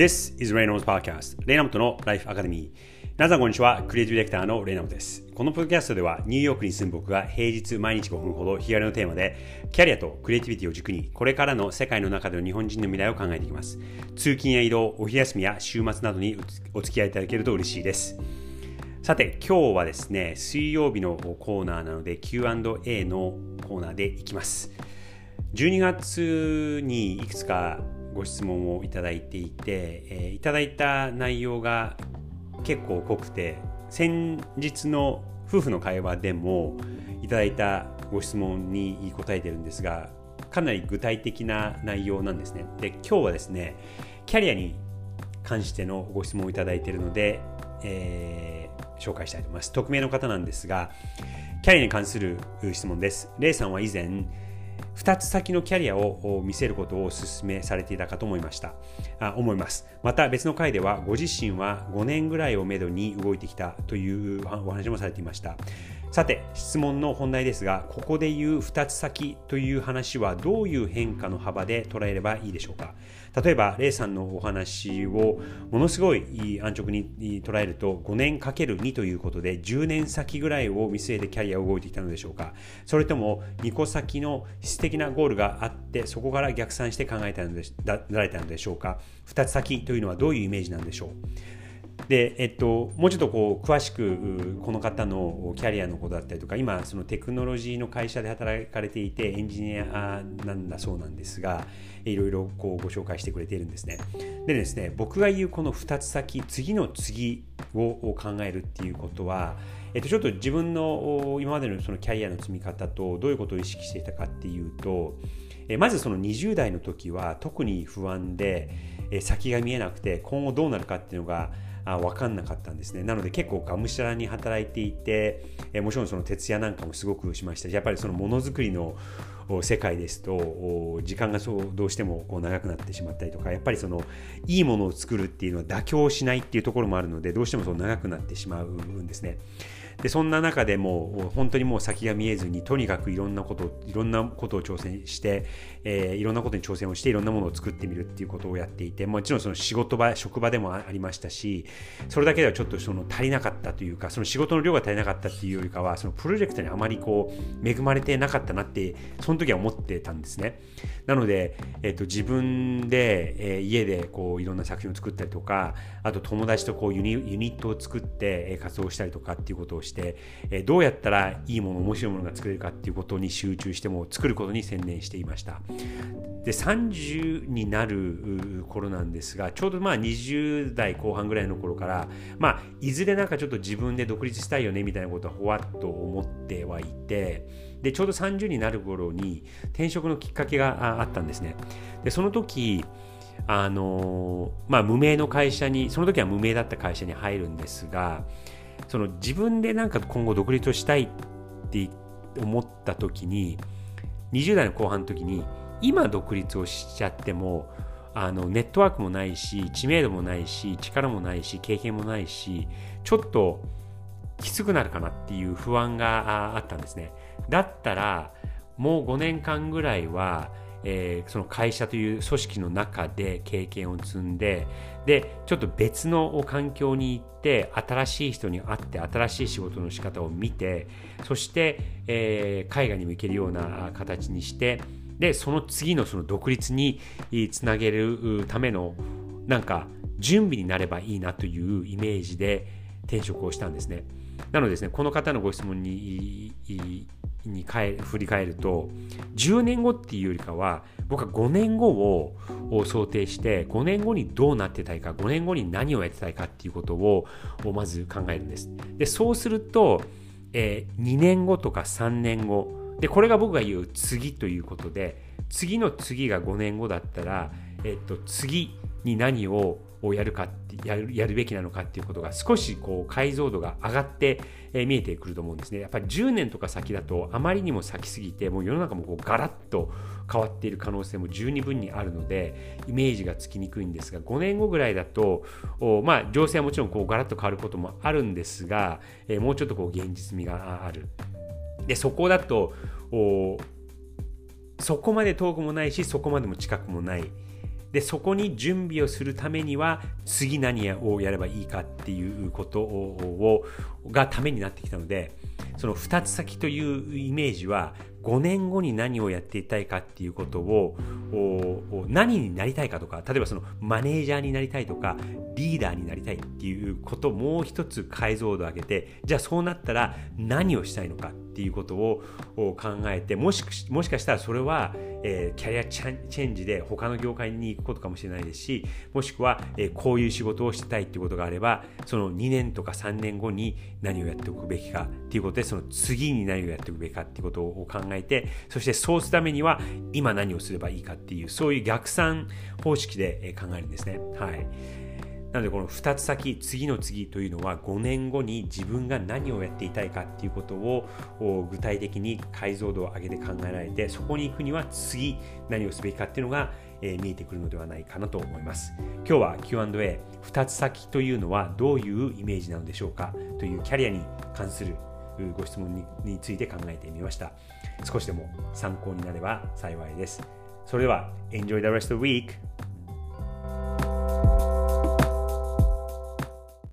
This is Reynolds Podcast レイナムトのライフアカデミー皆さんこんにちはクリエイティブディレクターのレイナムトです。このポッドキャストではニューヨークに住む僕が平日毎日5分ほど日帰りのテーマでキャリアとクリエイティビティを軸にこれからの世界の中での日本人の未来を考えていきます。通勤や移動お昼休みや週末などにお付き合いいただけると嬉しいです。さて今日はですね水曜日のコーナーなので Q&A のコーナーでいきます。12月にいくつかご質問をいただいていて、えー、いただいた内容が結構濃くて先日の夫婦の会話でもいただいたご質問に答えてるんですがかなり具体的な内容なんですね。で今日はですねキャリアに関してのご質問をいただいているので、えー、紹介したいと思います。匿名の方なんですがキャリアに関する質問です。レイさんは以前2つ先のキャリアを見せることをお勧めされていたかと思いました。あ思います。また別の回ではご自身は5年ぐらいをめどに動いてきたというお話もされていました。さて質問の本題ですがここで言う2つ先という話はどういう変化の幅で捉えればいいでしょうか？例えばレイさんのお話をものすごい安直に捉えると5年かける2ということで10年先ぐらいを見据えてキャリアを動いてきたのでしょうか？それとも2個先の質的なゴールがあってそこから逆算して考えたのでられたのでしょうか2つ先というのはどういうイメージなんでしょうで、えっと、もうちょっとこう詳しくこの方のキャリアのことだったりとか今そのテクノロジーの会社で働かれていてエンジニアなんだそうなんですがいろいろこうご紹介してくれているんですね。でですね僕が言うこの2つ先次の次を考えるっていうことはえっと、ちょっと自分の今までのそのキャリアの積み方とどういうことを意識していたかっていうとえまずその20代の時は特に不安でえ先が見えなくて今後どうなるかっていうのがあ分かんなかったんですね。なので結構がむしゃらに働いていて、えもちろんその徹夜なんかもすごくしましたしやっぱりそのものづくりの世界ですと時間がそうどうしてもこう長くなってしまったりとかやっぱりそのいいものを作るっていうのは妥協しないっていうところもあるのでどうしてもそう長くなってしまうんですね。でそんな中でも本当にもう先が見えずにとにかくいろんなこといろんなことを挑戦して、えー、いろんなことに挑戦をしていろんなものを作ってみるっていうことをやっていてもちろんその仕事場職場でもありましたしそれだけではちょっとその足りなかったというかその仕事の量が足りなかったっていうよりかはそのプロジェクトにあまりこう恵まれてなかったなってその時は思ってたんですね。なので、えっと、自分で、えー、家でこういろんな作品を作ったりとかあと友達とこうユニットを作ってえ活動したりとかっていうことをして、えどうやったらいいもの面白いものが作れるかっていうことに集中しても作ることに専念していました。で30になる頃なんですがちょうどまあ20代後半ぐらいの頃からまあいずれなんかちょっと自分で独立したいよねみたいなことはほわっと思ってはいてでちょうど30になる頃に転職のきっかけがあったんですね。でその時あのまあ無名の会社にその時は無名だった会社に入るんですがその自分でなんか今後独立をしたいって思った時に20代の後半の時に今独立をしちゃってもあのネットワークもないし知名度もないし力もないし経験もないしちょっときつくなるかなっていう不安があったんですね。だったらもう5年間ぐらいはえー、その会社という組織の中で経験を積んででちょっと別の環境に行って新しい人に会って新しい仕事の仕方を見てそして、えー、海外にも行けるような形にしてでその次のその独立につなげるためのなんか準備になればいいなというイメージで転職をしたんですね。なのでですねこの方のご質問にに振り返ると10年後っていうよりかは僕は5年後を想定して5年後にどうなってたいか5年後に何をやってたいかっていうことをまず考えるんです。でそうすると、えー、2年後とか3年後でこれが僕が言う次ということで次の次が5年後だったら、えっと、次に何をやるかやるやるべきなのかっていうことが少しこう解像度が上がって見えてくると思うんですね。やっぱり10年とか先だとあまりにも先すぎてもう世の中もこうガラッと変わっている可能性も十二分にあるのでイメージがつきにくいんですが5年後ぐらいだとまあ情勢はもちろんこうガラッと変わることもあるんですがもうちょっとこう現実味がある。でそこだとそこまで遠くもないしそこまでも近くもない。でそこに準備をするためには次何をやればいいかっていうことをがためになってきたのでその2つ先というイメージは5年後に何をやっていたいかっていうことを何になりたいかとか例えばそのマネージャーになりたいとかリーダーになりたいっていうことをもう一つ解像度を上げてじゃあそうなったら何をしたいのかっていうことを考えてもしもしかしたらそれは、えー、キャリアチェンジで他の業界に行くことかもしれないですしもしくは、えー、こういう仕事をしたいっていうことがあればその2年とか3年後に何をやっておくべきかっていうことでその次に何をやっておくべきかっていうことを考えてそしてそうするためには今何をすればいいかっていうそういう逆算方式で考えるんですね。はいなのでこの2つ先次の次というのは5年後に自分が何をやっていたいかっていうことを具体的に解像度を上げて考えられてそこに行くには次何をすべきかっていうのがえ見えてくるのではないかなと思います。今日は Q&A、2つ先というのはどういうイメージなのでしょうかというキャリアに関するご質問について考えてみました。少しでも参考になれば幸いです。それでは、Enjoy the rest of the week!